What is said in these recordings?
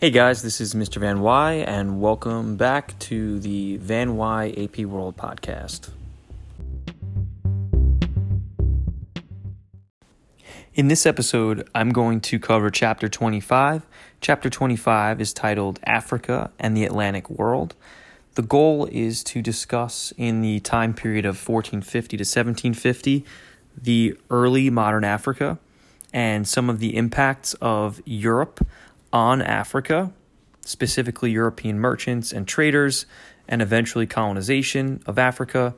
Hey guys, this is Mr. Van Y, and welcome back to the Van Y AP World podcast. In this episode, I'm going to cover chapter 25. Chapter 25 is titled Africa and the Atlantic World. The goal is to discuss in the time period of 1450 to 1750 the early modern Africa and some of the impacts of Europe on Africa, specifically European merchants and traders, and eventually colonization of Africa.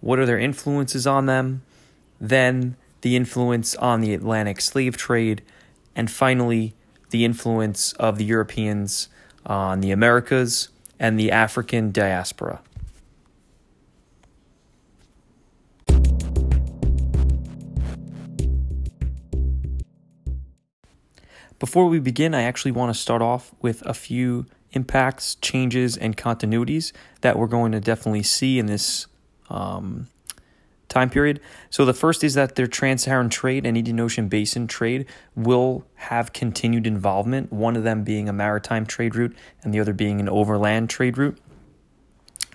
What are their influences on them? Then the influence on the Atlantic slave trade, and finally, the influence of the Europeans on the Americas and the African diaspora. Before we begin, I actually want to start off with a few impacts, changes, and continuities that we're going to definitely see in this um, time period. So, the first is that their trans Saharan trade and Indian Ocean Basin trade will have continued involvement, one of them being a maritime trade route and the other being an overland trade route.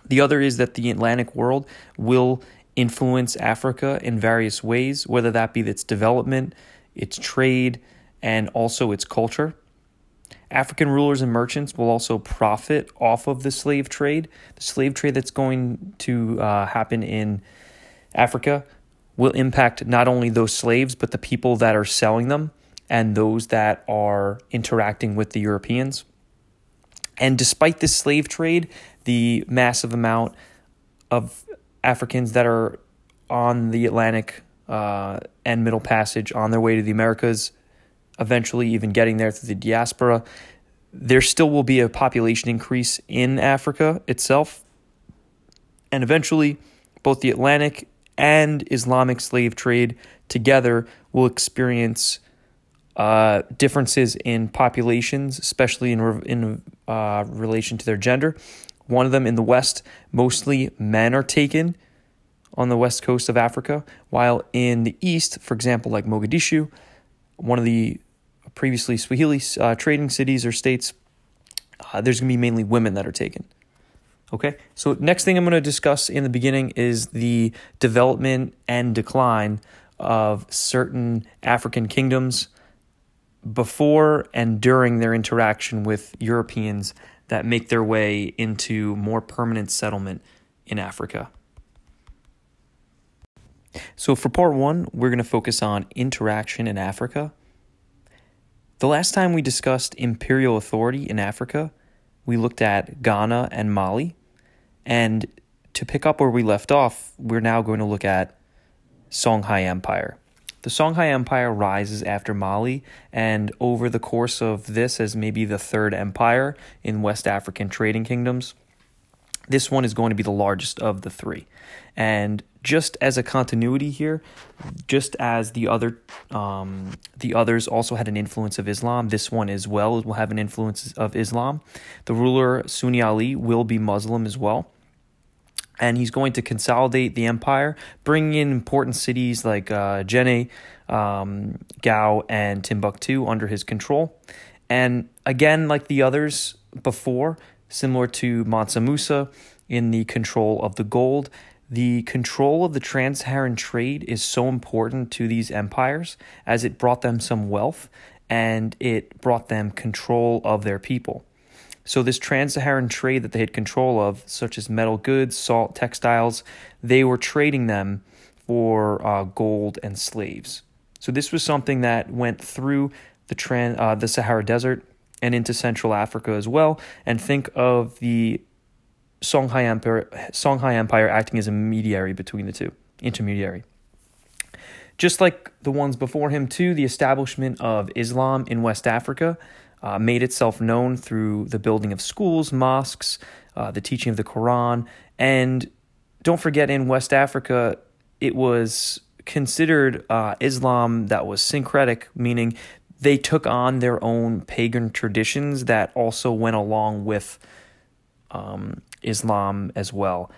The other is that the Atlantic world will influence Africa in various ways, whether that be its development, its trade, and also its culture. African rulers and merchants will also profit off of the slave trade. The slave trade that's going to uh, happen in Africa will impact not only those slaves, but the people that are selling them and those that are interacting with the Europeans. And despite this slave trade, the massive amount of Africans that are on the Atlantic uh, and Middle Passage on their way to the Americas eventually even getting there through the diaspora. There still will be a population increase in Africa itself. And eventually, both the Atlantic and Islamic slave trade together will experience uh, differences in populations, especially in, re- in uh, relation to their gender. One of them in the West, mostly men are taken on the west coast of Africa, while in the East, for example, like Mogadishu, one of the previously Swahili uh, trading cities or states, uh, there's going to be mainly women that are taken. Okay, so next thing I'm going to discuss in the beginning is the development and decline of certain African kingdoms before and during their interaction with Europeans that make their way into more permanent settlement in Africa. So, for part one, we're going to focus on interaction in Africa. The last time we discussed imperial authority in Africa, we looked at Ghana and Mali. And to pick up where we left off, we're now going to look at Songhai Empire. The Songhai Empire rises after Mali, and over the course of this, as maybe the third empire in West African trading kingdoms, this one is going to be the largest of the three. And just as a continuity here, just as the other um, the others also had an influence of Islam, this one as well will have an influence of Islam. The ruler Sunni Ali will be Muslim as well. And he's going to consolidate the empire, bringing in important cities like uh, Jenne, um, Gao, and Timbuktu under his control. And again, like the others before, similar to Mansa Musa in the control of the gold, the control of the trans Saharan trade is so important to these empires as it brought them some wealth and it brought them control of their people. So, this trans Saharan trade that they had control of, such as metal goods, salt, textiles, they were trading them for uh, gold and slaves. So, this was something that went through the, trans, uh, the Sahara Desert and into Central Africa as well. And think of the Songhai Empire, Songhai Empire acting as a mediary between the two, intermediary. Just like the ones before him, too, the establishment of Islam in West Africa uh, made itself known through the building of schools, mosques, uh, the teaching of the Quran, and don't forget, in West Africa, it was considered uh, Islam that was syncretic, meaning they took on their own pagan traditions that also went along with um, Islam as well.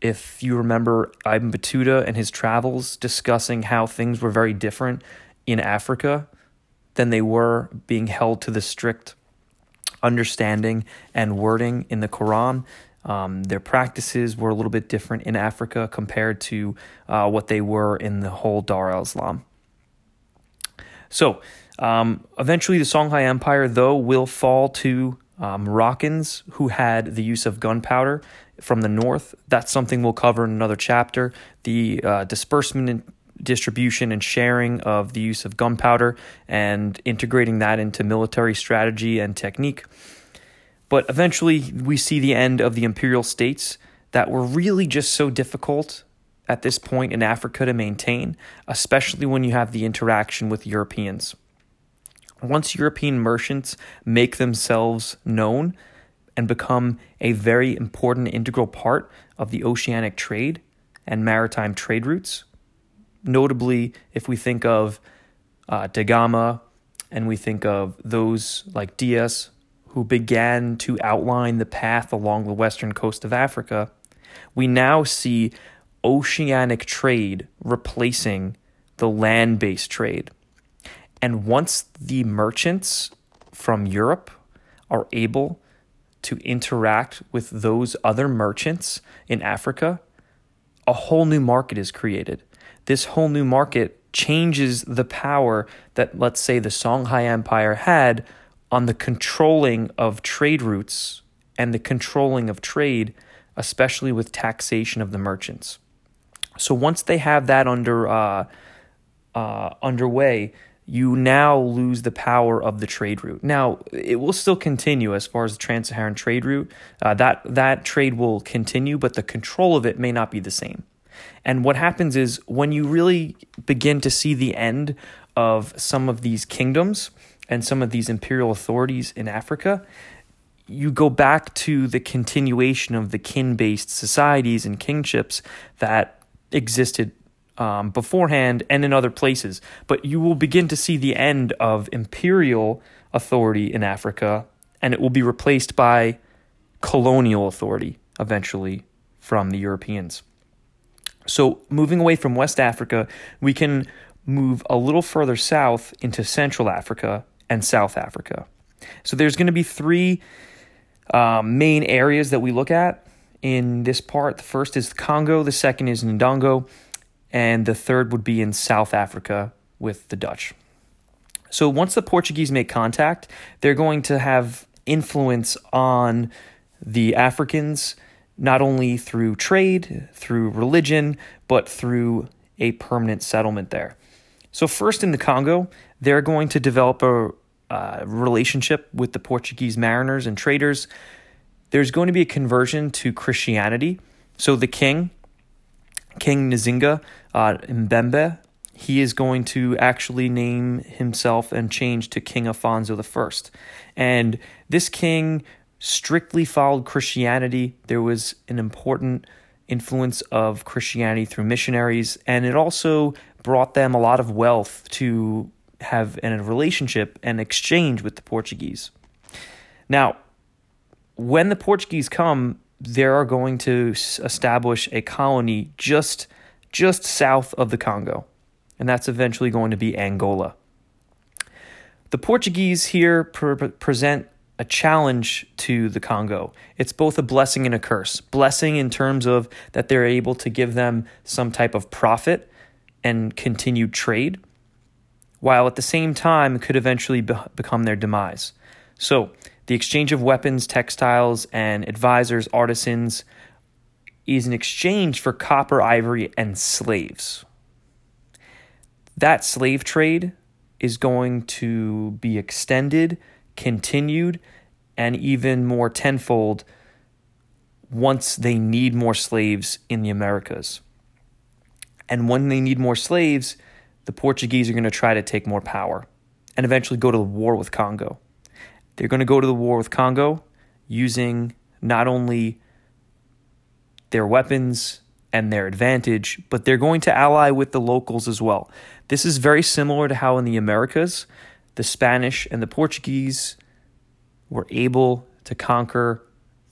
If you remember Ibn Battuta and his travels discussing how things were very different in Africa than they were being held to the strict understanding and wording in the Quran. Um, their practices were a little bit different in Africa compared to uh, what they were in the whole Dar al Islam. So, um, eventually, the Songhai Empire, though, will fall to uh, Moroccans who had the use of gunpowder from the north. That's something we'll cover in another chapter. The uh, disbursement and distribution and sharing of the use of gunpowder and integrating that into military strategy and technique. But eventually, we see the end of the imperial states that were really just so difficult at this point in Africa to maintain, especially when you have the interaction with Europeans. Once European merchants make themselves known and become a very important integral part of the oceanic trade and maritime trade routes, notably if we think of uh, Da Gama and we think of those like Diaz who began to outline the path along the western coast of Africa, we now see oceanic trade replacing the land based trade. And once the merchants from Europe are able to interact with those other merchants in Africa, a whole new market is created. This whole new market changes the power that, let's say, the Songhai Empire had on the controlling of trade routes and the controlling of trade, especially with taxation of the merchants. So once they have that under uh, uh, underway, you now lose the power of the trade route. Now it will still continue as far as the trans-Saharan trade route. Uh, that that trade will continue, but the control of it may not be the same. And what happens is when you really begin to see the end of some of these kingdoms and some of these imperial authorities in Africa, you go back to the continuation of the kin based societies and kingships that existed um, beforehand and in other places. But you will begin to see the end of imperial authority in Africa, and it will be replaced by colonial authority eventually from the Europeans. So, moving away from West Africa, we can move a little further south into Central Africa and South Africa. So there's going to be three um, main areas that we look at in this part. The first is Congo, the second is Ndongo, and the third would be in South Africa with the Dutch. So once the Portuguese make contact, they're going to have influence on the Africans, not only through trade, through religion, but through a permanent settlement there. So, first in the Congo, they're going to develop a uh, relationship with the Portuguese mariners and traders. There's going to be a conversion to Christianity. So, the king, King Nzinga uh, Mbemba, he is going to actually name himself and change to King Afonso I. And this king strictly followed Christianity. There was an important influence of Christianity through missionaries, and it also brought them a lot of wealth to have a relationship and exchange with the Portuguese. Now, when the Portuguese come, they are going to establish a colony just just south of the Congo, and that's eventually going to be Angola. The Portuguese here pre- present a challenge to the Congo. It's both a blessing and a curse. Blessing in terms of that they're able to give them some type of profit and continued trade, while at the same time could eventually be- become their demise. So, the exchange of weapons, textiles, and advisors, artisans, is an exchange for copper, ivory, and slaves. That slave trade is going to be extended continued and even more tenfold once they need more slaves in the Americas. And when they need more slaves, the Portuguese are going to try to take more power and eventually go to war with Congo. They're going to go to the war with Congo using not only their weapons and their advantage, but they're going to ally with the locals as well. This is very similar to how in the Americas the Spanish and the Portuguese were able to conquer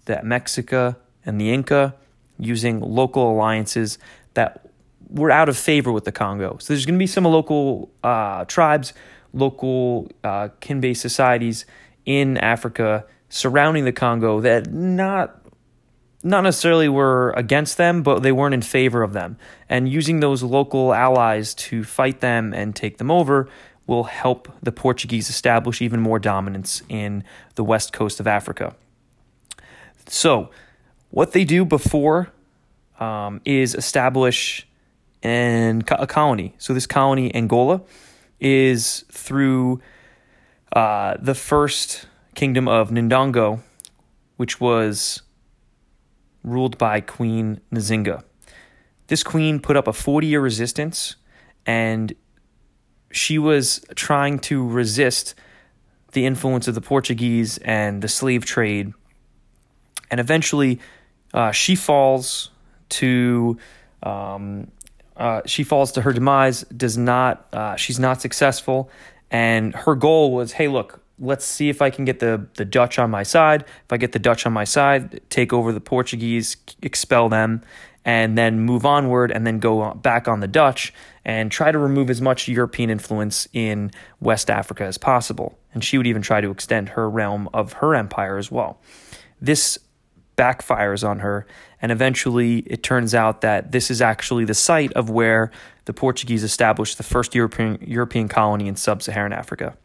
the Mexica and the Inca using local alliances that were out of favor with the Congo. So there's going to be some local uh, tribes, local uh, kin based societies in Africa surrounding the Congo that not not necessarily were against them, but they weren't in favor of them. And using those local allies to fight them and take them over will help the Portuguese establish even more dominance in the west coast of Africa. So, what they do before um, is establish an, a colony. So, this colony, Angola, is through uh, the first kingdom of Ndongo, which was ruled by Queen Nzinga. This queen put up a 40 year resistance and she was trying to resist the influence of the Portuguese and the slave trade. And eventually, uh, she falls to um, uh, she falls to her demise. Does not uh, she's not successful, and her goal was, hey, look, let's see if I can get the, the Dutch on my side. If I get the Dutch on my side, take over the Portuguese, expel them, and then move onward and then go back on the Dutch and try to remove as much European influence in West Africa as possible. And she would even try to extend her realm of her empire as well. This backfires on her, and eventually it turns out that this is actually the site of where the Portuguese established the first European, European colony in sub Saharan Africa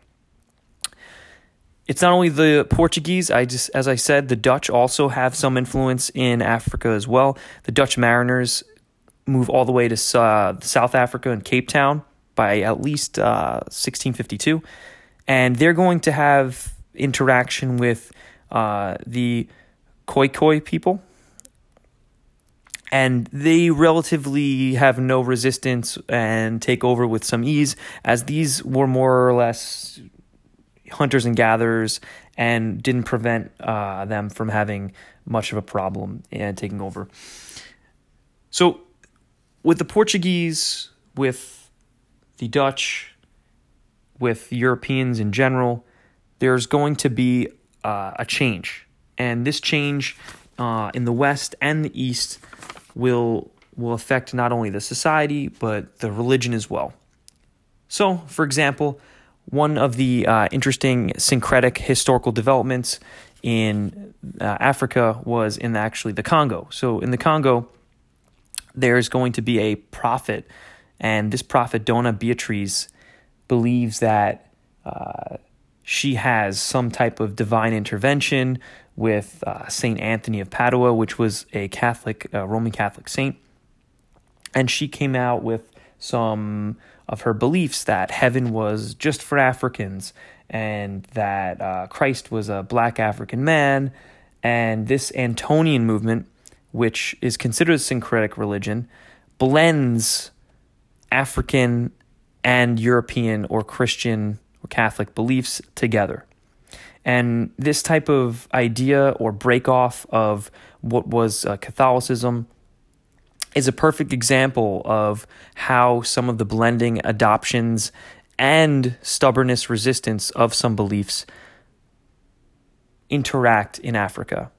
it's not only the Portuguese. I just, as I said, the Dutch also have some influence in Africa as well. The Dutch mariners move all the way to uh, South Africa and Cape Town by at least uh, 1652, and they're going to have interaction with uh, the Khoikhoi people. And they relatively have no resistance and take over with some ease, as these were more or less hunters and gatherers and didn't prevent uh, them from having much of a problem and taking over. So, with the Portuguese, with the Dutch, with Europeans in general, there's going to be uh, a change, and this change uh, in the West and the East will will affect not only the society but the religion as well. So, for example, one of the uh, interesting syncretic historical developments in uh, Africa was in actually the Congo. So in the Congo, there's going to be a prophet, and this prophet, Dona Beatriz, believes that uh, she has some type of divine intervention with uh, Saint Anthony of Padua, which was a Catholic, uh, Roman Catholic saint, and she came out with some of her beliefs that heaven was just for Africans and that uh, Christ was a black African man. And this Antonian movement, which is considered a syncretic religion, blends African and European or Christian Catholic beliefs together. And this type of idea or break off of what was uh, Catholicism is a perfect example of how some of the blending adoptions and stubbornness resistance of some beliefs interact in Africa.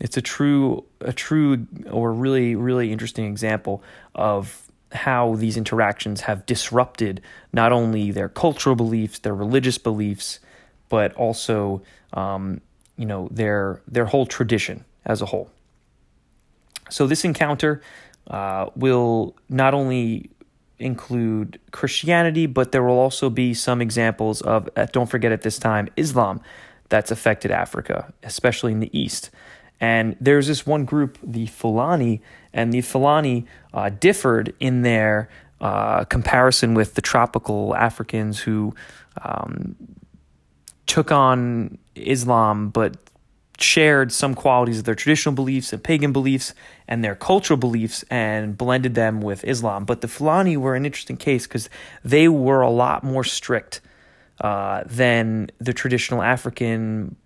It's a true a true or really really interesting example of how these interactions have disrupted not only their cultural beliefs, their religious beliefs, but also um, you know their their whole tradition as a whole. So this encounter uh, will not only include Christianity, but there will also be some examples of, uh, don't forget at this time, Islam that's affected Africa, especially in the East. And there's this one group, the Fulani, and the Fulani uh, differed in their uh, comparison with the tropical Africans who um, took on Islam but shared some qualities of their traditional beliefs and pagan beliefs and their cultural beliefs and blended them with Islam. But the Fulani were an interesting case because they were a lot more strict uh, than the traditional African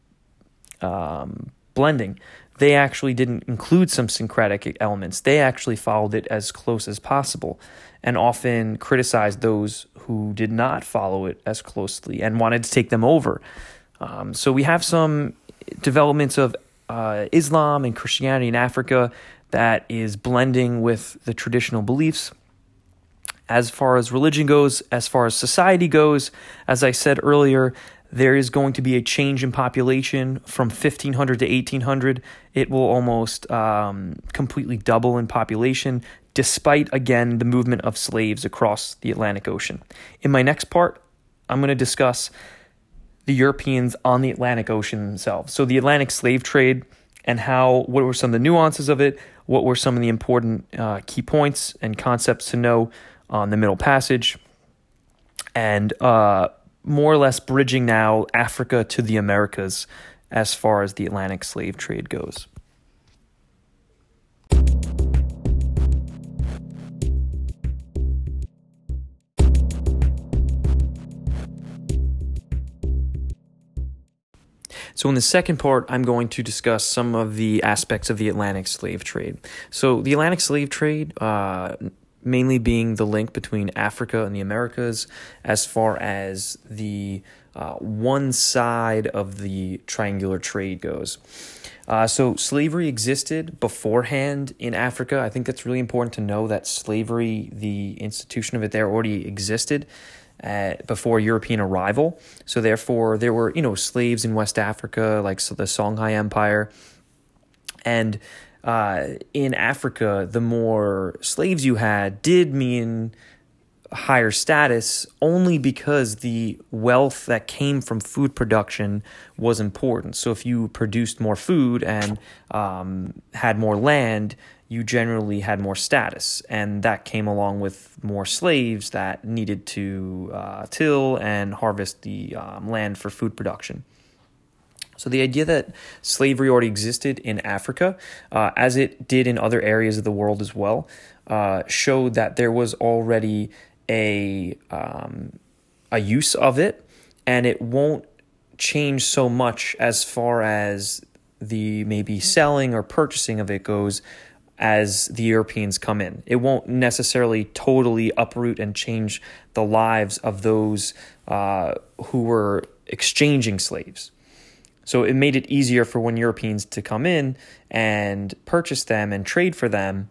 um, blending. They actually didn't include some syncretic elements. They actually followed it as close as possible and often criticized those who did not follow it as closely and wanted to take them over. Um, so we have some developments of uh, Islam and Christianity in Africa that is blending with the traditional beliefs. As far as religion goes, as far as society goes, as I said earlier, there is going to be a change in population from 1500 to 1800. It will almost um, completely double in population, despite, again, the movement of slaves across the Atlantic Ocean. In my next part, I'm going to discuss the Europeans on the Atlantic Ocean themselves. So, the Atlantic slave trade and how, what were some of the nuances of it, what were some of the important uh, key points and concepts to know on the Middle Passage, and uh, more or less bridging now Africa to the Americas as far as the Atlantic slave trade goes. So, in the second part, I'm going to discuss some of the aspects of the Atlantic slave trade. So, the Atlantic slave trade, uh, mainly being the link between Africa and the Americas, as far as the uh, one side of the triangular trade goes. Uh, so, slavery existed beforehand in Africa. I think that's really important to know that slavery, the institution of it there, already existed before European arrival. So therefore, there were you know slaves in West Africa, like so the Songhai Empire, and uh, in Africa, the more slaves you had did mean higher status only because the wealth that came from food production was important. So if you produced more food and um, had more land, you generally had more status, and that came along with more slaves that needed to uh, till and harvest the um, land for food production. So the idea that slavery already existed in Africa, uh, as it did in other areas of the world as well, uh, showed that there was already a um, a use of it, and it won't change so much as far as the maybe selling or purchasing of it goes as the Europeans come in. It won't necessarily totally uproot and change the lives of those uh, who were exchanging slaves. So it made it easier for when Europeans to come in and purchase them and trade for them.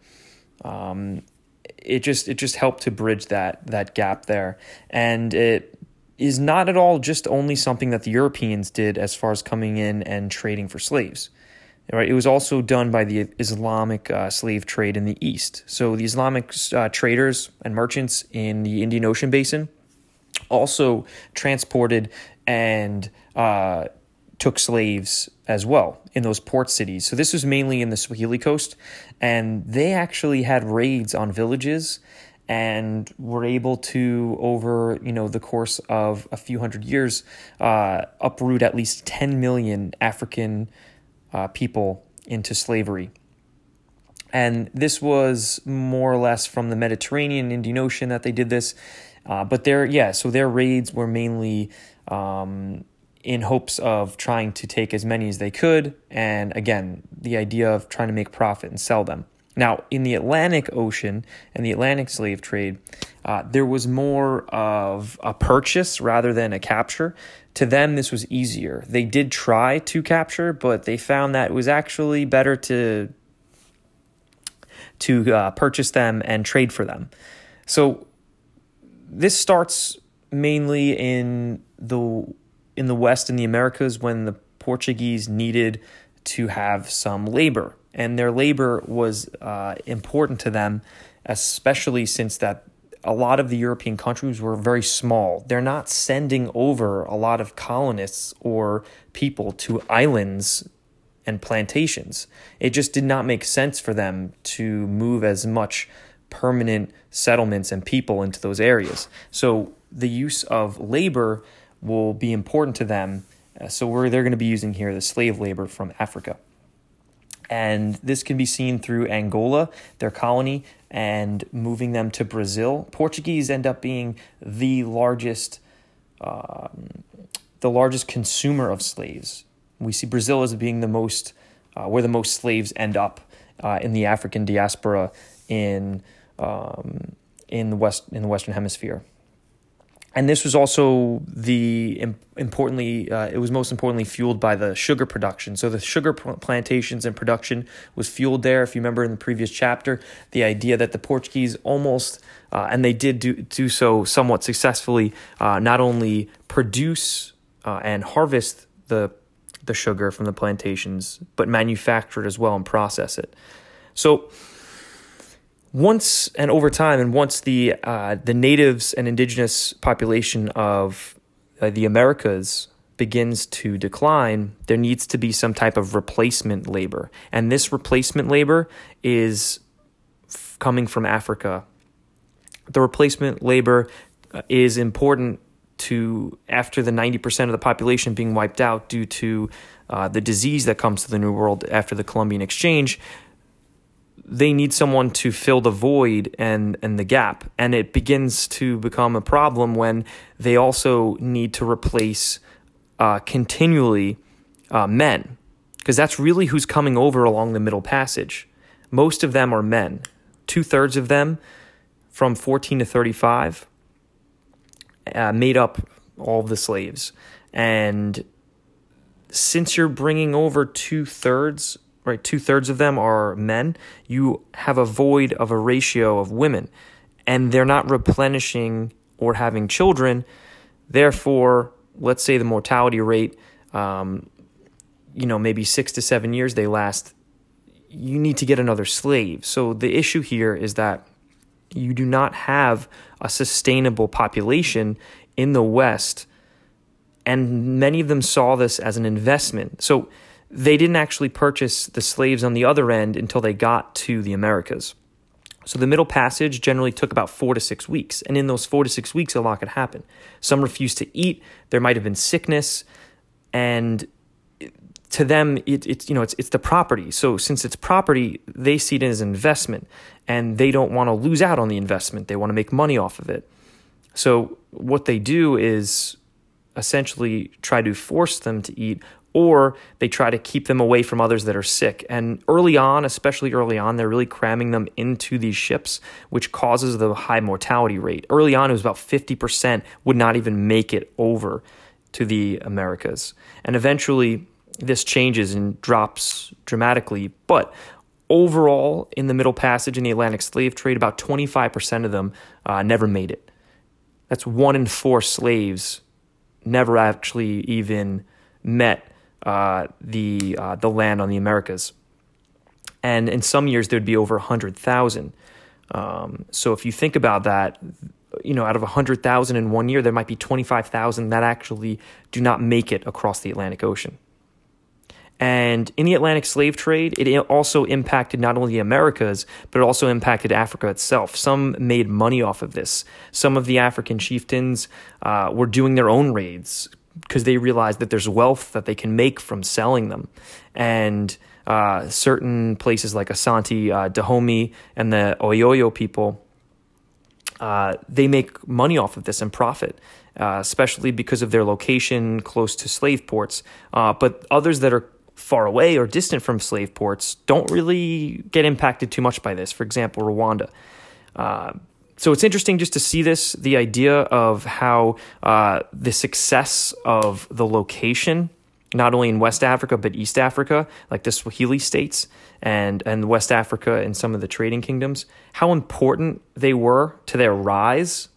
Um, it just it just helped to bridge that that gap there, and it is not at all just only something that the Europeans did as far as coming in and trading for slaves. Right, it was also done by the Islamic uh, slave trade in the East. So the Islamic uh, traders and merchants in the Indian Ocean basin also transported and uh, took slaves as well in those port cities. So this was mainly in the Swahili coast, and they actually had raids on villages and were able to over you know the course of a few hundred years uh, uproot at least 10 million African uh, people into slavery. And this was more or less from the Mediterranean, Indian Ocean that they did this. Uh, but their yeah, so their raids were mainly um, in hopes of trying to take as many as they could, and again, the idea of trying to make profit and sell them. Now, in the Atlantic Ocean and the Atlantic slave trade, uh, there was more of a purchase rather than a capture. To them, this was easier. They did try to capture, but they found that it was actually better to to uh, purchase them and trade for them. So this starts mainly in the in the West in the Americas when the Portuguese needed to have some labor, and their labor was uh, important to them, especially since that a lot of the European countries were very small. They're not sending over a lot of colonists or people to islands and plantations. It just did not make sense for them to move as much permanent settlements and people into those areas. So the use of labor will be important to them. Uh, so we're, they're going to be using here the slave labor from Africa. And this can be seen through Angola, their colony, and moving them to Brazil. Portuguese end up being the largest, um, the largest consumer of slaves. We see Brazil as being the most, uh, where the most slaves end up uh, in the African diaspora in um, in the west in the Western Hemisphere and this was also the importantly uh, it was most importantly fueled by the sugar production so the sugar plantations and production was fueled there if you remember in the previous chapter the idea that the portuguese almost uh, and they did do, do so somewhat successfully uh, not only produce uh, and harvest the the sugar from the plantations, but manufacture it as well and process it. So once and over time, and once the uh, the natives and indigenous population of uh, the Americas begins to decline, there needs to be some type of replacement labor, and this replacement labor is f- coming from Africa. The replacement labor uh, is important to after the 90% of the population being wiped out due to uh, the disease that comes to the New World after the Columbian Exchange, they need someone to fill the void and, and the gap. And it begins to become a problem when they also need to replace uh, continually uh, men, because that's really who's coming over along the Middle Passage. Most of them are men, two thirds of them from 14 to 35 uh, made up all of the slaves. And since you're bringing over two thirds, right, two thirds of them are men, you have a void of a ratio of women, and they're not replenishing or having children. Therefore, let's say the mortality rate, um, you know, maybe six to seven years they last. You need to get another slave. So the issue here is that you do not have a sustainable population in the West. And many of them saw this as an investment. So they didn't actually purchase the slaves on the other end until they got to the Americas. So the Middle Passage generally took about four to six weeks. And in those four to six weeks, a lot could happen. Some refused to eat, there might have been sickness, and to them it, it's you know it's it's the property so since it's property they see it as an investment and they don't want to lose out on the investment they want to make money off of it so what they do is essentially try to force them to eat or they try to keep them away from others that are sick. And early on, especially early on, they're really cramming them into these ships, which causes the high mortality rate. Early on, it was about 50% would not even make it over to the Americas. And eventually, this changes and drops dramatically. But overall, in the Middle Passage in the Atlantic slave trade, about 25% of them uh, never made it. That's one in four slaves never actually even met uh, the uh, the land on the Americas. And in some years, there'd be over 100,000. Um, so if you think about that, you know, out of 100,000 in one year, there might be 25,000 that actually do not make it across the Atlantic Ocean. And in the Atlantic slave trade, it also impacted not only the Americas, but it also impacted Africa itself. Some made money off of this. Some of the African chieftains uh, were doing their own raids because they realize that there's wealth that they can make from selling them. And uh, certain places like Asante, uh, Dahomey, and the Oyoyo people, uh, they make money off of this and profit. Uh, especially because of their location close to slave ports. Uh, but others that are far away or distant from slave ports don't really get impacted too much by this. For example, Rwanda. So it's interesting just to see this the idea of how uh, the success of the location, not only in West Africa, but East Africa, like the Swahili states and, and West Africa and some of the trading kingdoms, how important they were to their rise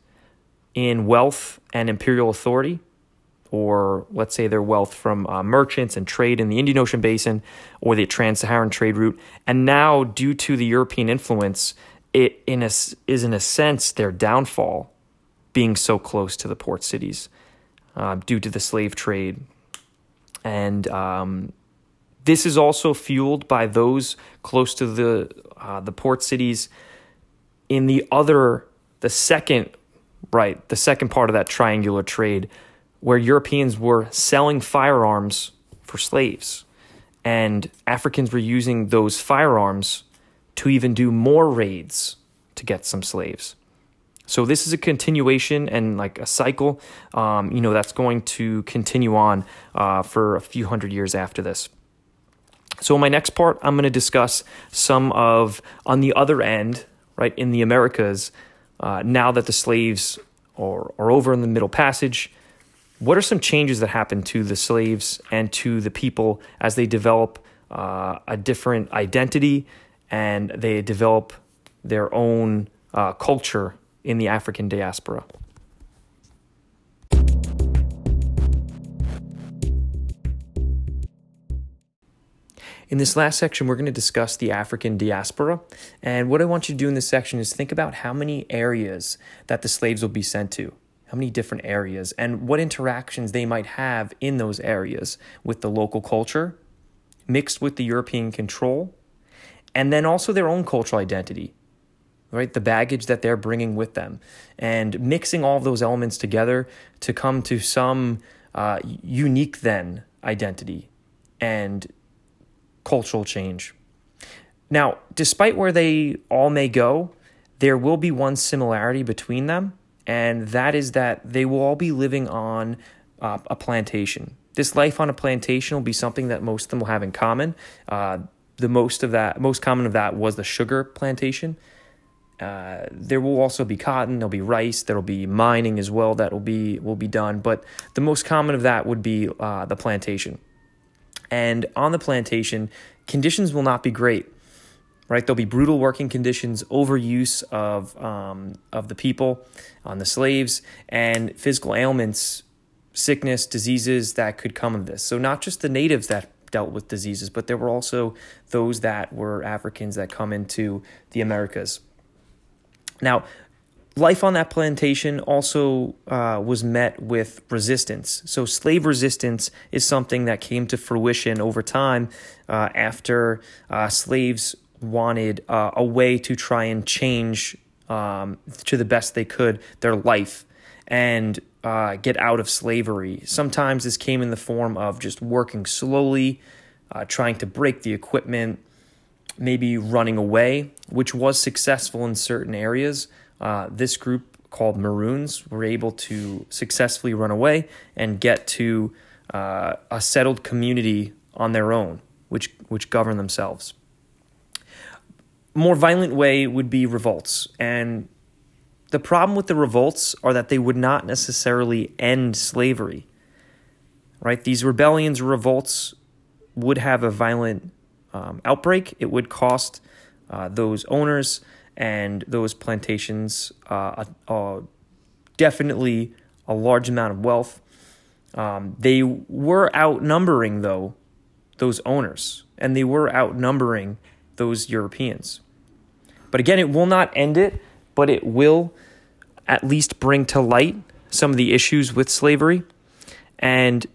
in wealth and imperial authority or let's say their wealth from uh, merchants and trade in the Indian Ocean basin or the Trans Saharan trade route. And now, due to the European influence, it in a, is in a sense their downfall being so close to the port cities uh, due to the slave trade. And um, this is also fueled by those close to the uh, the port cities in the other the second right the second part of that triangular trade where Europeans were selling firearms for slaves. And Africans were using those firearms to even do more raids to get some slaves. So this is a continuation and like a cycle, um, you know, that's going to continue on uh, for a few hundred years after this. So in my next part, I'm going to discuss some of on the other end, right in the Americas, uh, now that the slaves are, are over in the Middle Passage, what are some changes that happen to the slaves and to the people as they develop uh, a different identity and they develop their own uh, culture in the African diaspora. In this last section, we're going to discuss the African diaspora. And what I want you to do in this section is think about how many areas that the slaves will be sent to, how many different areas, and what interactions they might have in those areas with the local culture, mixed with the European control, and then also their own cultural identity, right? The baggage that they're bringing with them, and mixing all of those elements together to come to some uh, unique then identity and cultural change. Now, despite where they all may go, there will be one similarity between them, and that is that they will all be living on uh, a plantation. This life on a plantation will be something that most of them will have in common. Uh, the most of that, most common of that, was the sugar plantation. Uh, there will also be cotton. There'll be rice. There'll be mining as well. That will be will be done. But the most common of that would be uh, the plantation. And on the plantation, conditions will not be great. Right, there'll be brutal working conditions, overuse of um, of the people on the slaves, and physical ailments, sickness, diseases that could come of this. So not just the natives that dealt with diseases, but there were also those that were Africans that come into the Americas. Now, life on that plantation also uh, was met with resistance. So, slave resistance is something that came to fruition over time uh, after uh, slaves wanted uh, a way to try and change um, to the best they could their life and uh, get out of slavery. Sometimes this came in the form of just working slowly, uh, trying to break the equipment, maybe running away, which was successful in certain areas. Uh, this group called Maroons were able to successfully run away and get to uh, a settled community on their own, which which govern themselves. More violent way would be revolts, and the problem with the revolts are that they would not necessarily end slavery. Right? These rebellions revolts would have a violent um, outbreak. It would cost uh, those owners and those plantations uh, uh, definitely a large amount of wealth. Um, they were outnumbering, though, those owners, and they were outnumbering those Europeans. But again, it will not end it, but it will at least bring to light some of the issues with slavery and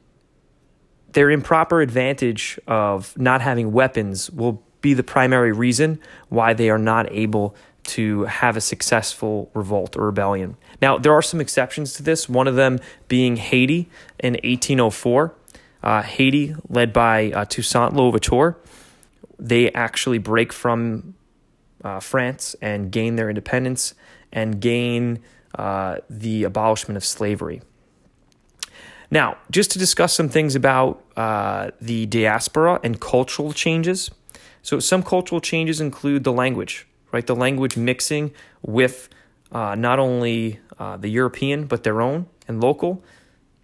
their improper advantage of not having weapons will be the primary reason why they are not able to have a successful revolt or rebellion. Now, there are some exceptions to this, one of them being Haiti in 1804. Uh, Haiti, led by uh, Toussaint Louverture, they actually break from uh, France and gain their independence and gain uh, the abolishment of slavery. Now, just to discuss some things about uh, the diaspora and cultural changes. So, some cultural changes include the language, right? The language mixing with uh, not only uh, the European, but their own and local.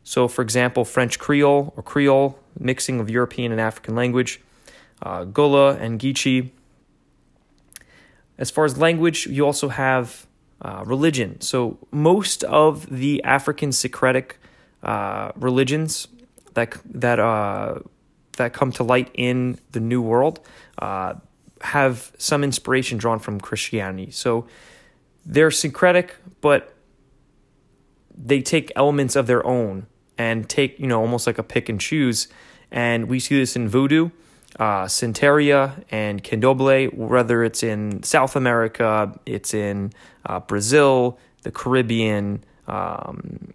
So, for example, French Creole or Creole, mixing of European and African language, uh, Gullah and Geechee. As far as language, you also have uh, religion. So, most of the African Syncretic uh, religions that that uh, that come to light in the New World uh, have some inspiration drawn from Christianity. So they're syncretic, but they take elements of their own and take you know almost like a pick and choose. And we see this in voodoo, uh, Santeria, and Candomblé. Whether it's in South America, it's in uh, Brazil, the Caribbean. Um,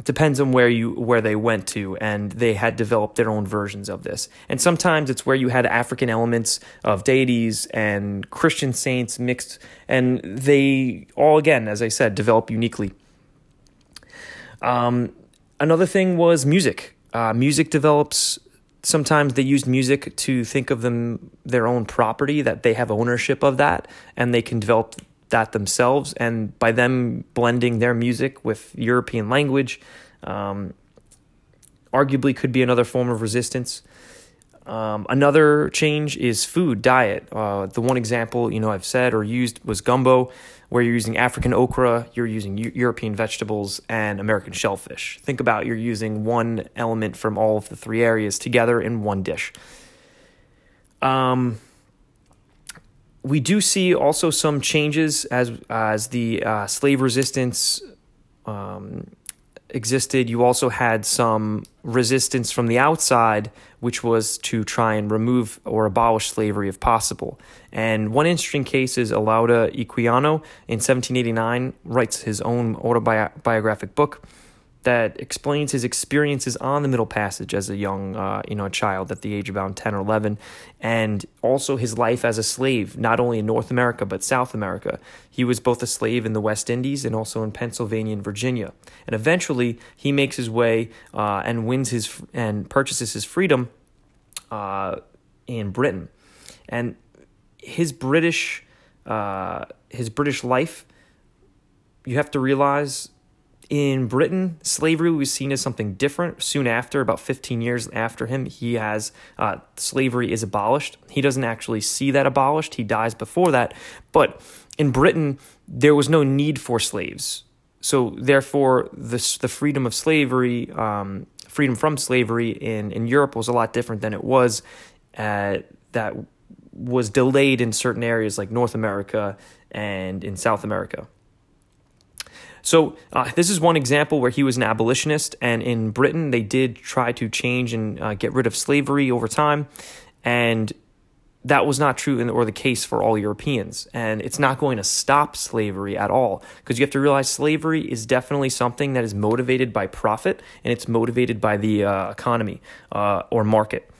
it depends on where you where they went to and they had developed their own versions of this and sometimes it's where you had african elements of deities and christian saints mixed and they all again as i said develop uniquely um, another thing was music uh, music develops sometimes they use music to think of them their own property that they have ownership of that and they can develop that themselves, and by them blending their music with European language, um, arguably could be another form of resistance. Um, another change is food diet. Uh, the one example you know I've said or used was gumbo, where you're using African okra, you're using U- European vegetables, and American shellfish. Think about you're using one element from all of the three areas together in one dish. Um, we do see also some changes as as the uh, slave resistance um, existed. You also had some resistance from the outside, which was to try and remove or abolish slavery if possible. And one interesting case is Olaudah Equiano in 1789 writes his own autobiographic book that explains his experiences on the Middle Passage as a young, uh, you know, child at the age of about 10 or 11, and also his life as a slave, not only in North America, but South America. He was both a slave in the West Indies and also in Pennsylvania and Virginia. And eventually, he makes his way uh, and wins his, and purchases his freedom uh, in Britain. And his British, uh, his British life, you have to realize in Britain, slavery was seen as something different. Soon after, about 15 years after him, he has uh, slavery is abolished. He doesn't actually see that abolished. He dies before that. But in Britain, there was no need for slaves. So therefore, the the freedom of slavery, um, freedom from slavery in in Europe was a lot different than it was uh, that was delayed in certain areas like North America and in South America. So, uh, this is one example where he was an abolitionist, and in Britain, they did try to change and uh, get rid of slavery over time. And that was not true in, or the case for all Europeans. And it's not going to stop slavery at all because you have to realize slavery is definitely something that is motivated by profit and it's motivated by the uh, economy uh, or market.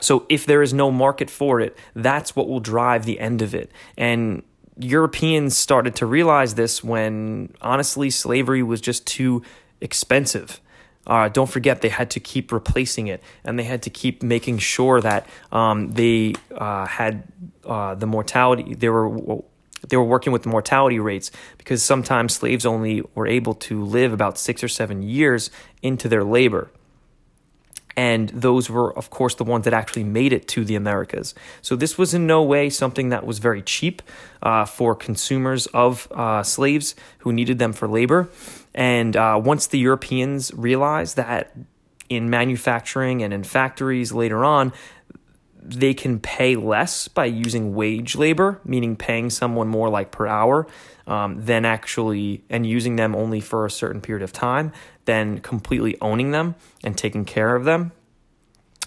So if there is no market for it, that's what will drive the end of it. And Europeans started to realize this when honestly slavery was just too expensive. Uh, don't forget they had to keep replacing it and they had to keep making sure that um, they uh, had uh, the mortality they were they were working with the mortality rates because sometimes slaves only were able to live about six or seven years into their labor and those were, of course, the ones that actually made it to the Americas. So this was in no way something that was very cheap uh, for consumers of uh, slaves who needed them for labor. And uh, once the Europeans realized that in manufacturing and in factories later on, they can pay less by using wage labor, meaning paying someone more like per hour, um, than actually and using them only for a certain period of time, than completely owning them and taking care of them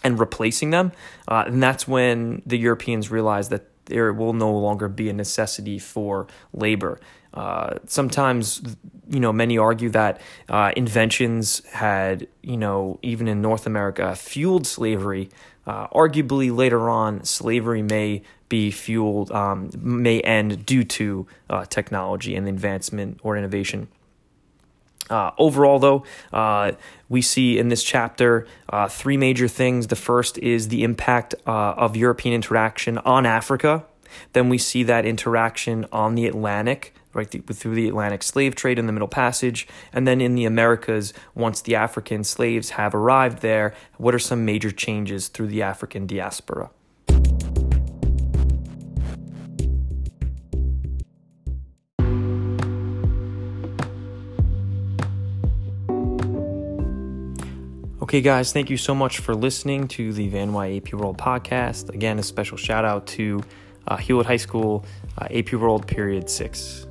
and replacing them. Uh, and that's when the Europeans realized that there will no longer be a necessity for labor. Uh, sometimes, you know, many argue that uh, inventions had, you know, even in North America, fueled slavery. Uh, arguably, later on, slavery may be fueled, um, may end due to uh, technology and advancement or innovation. Uh, overall, though, uh, we see in this chapter uh, three major things. The first is the impact uh, of European interaction on Africa. Then we see that interaction on the Atlantic, right through the Atlantic slave trade in the Middle Passage, and then in the Americas, once the African slaves have arrived there, what are some major changes through the African diaspora? Okay, guys, thank you so much for listening to the Van Wy AP World podcast. Again, a special shout out to uh, Hewlett High School, uh, AP World Period 6.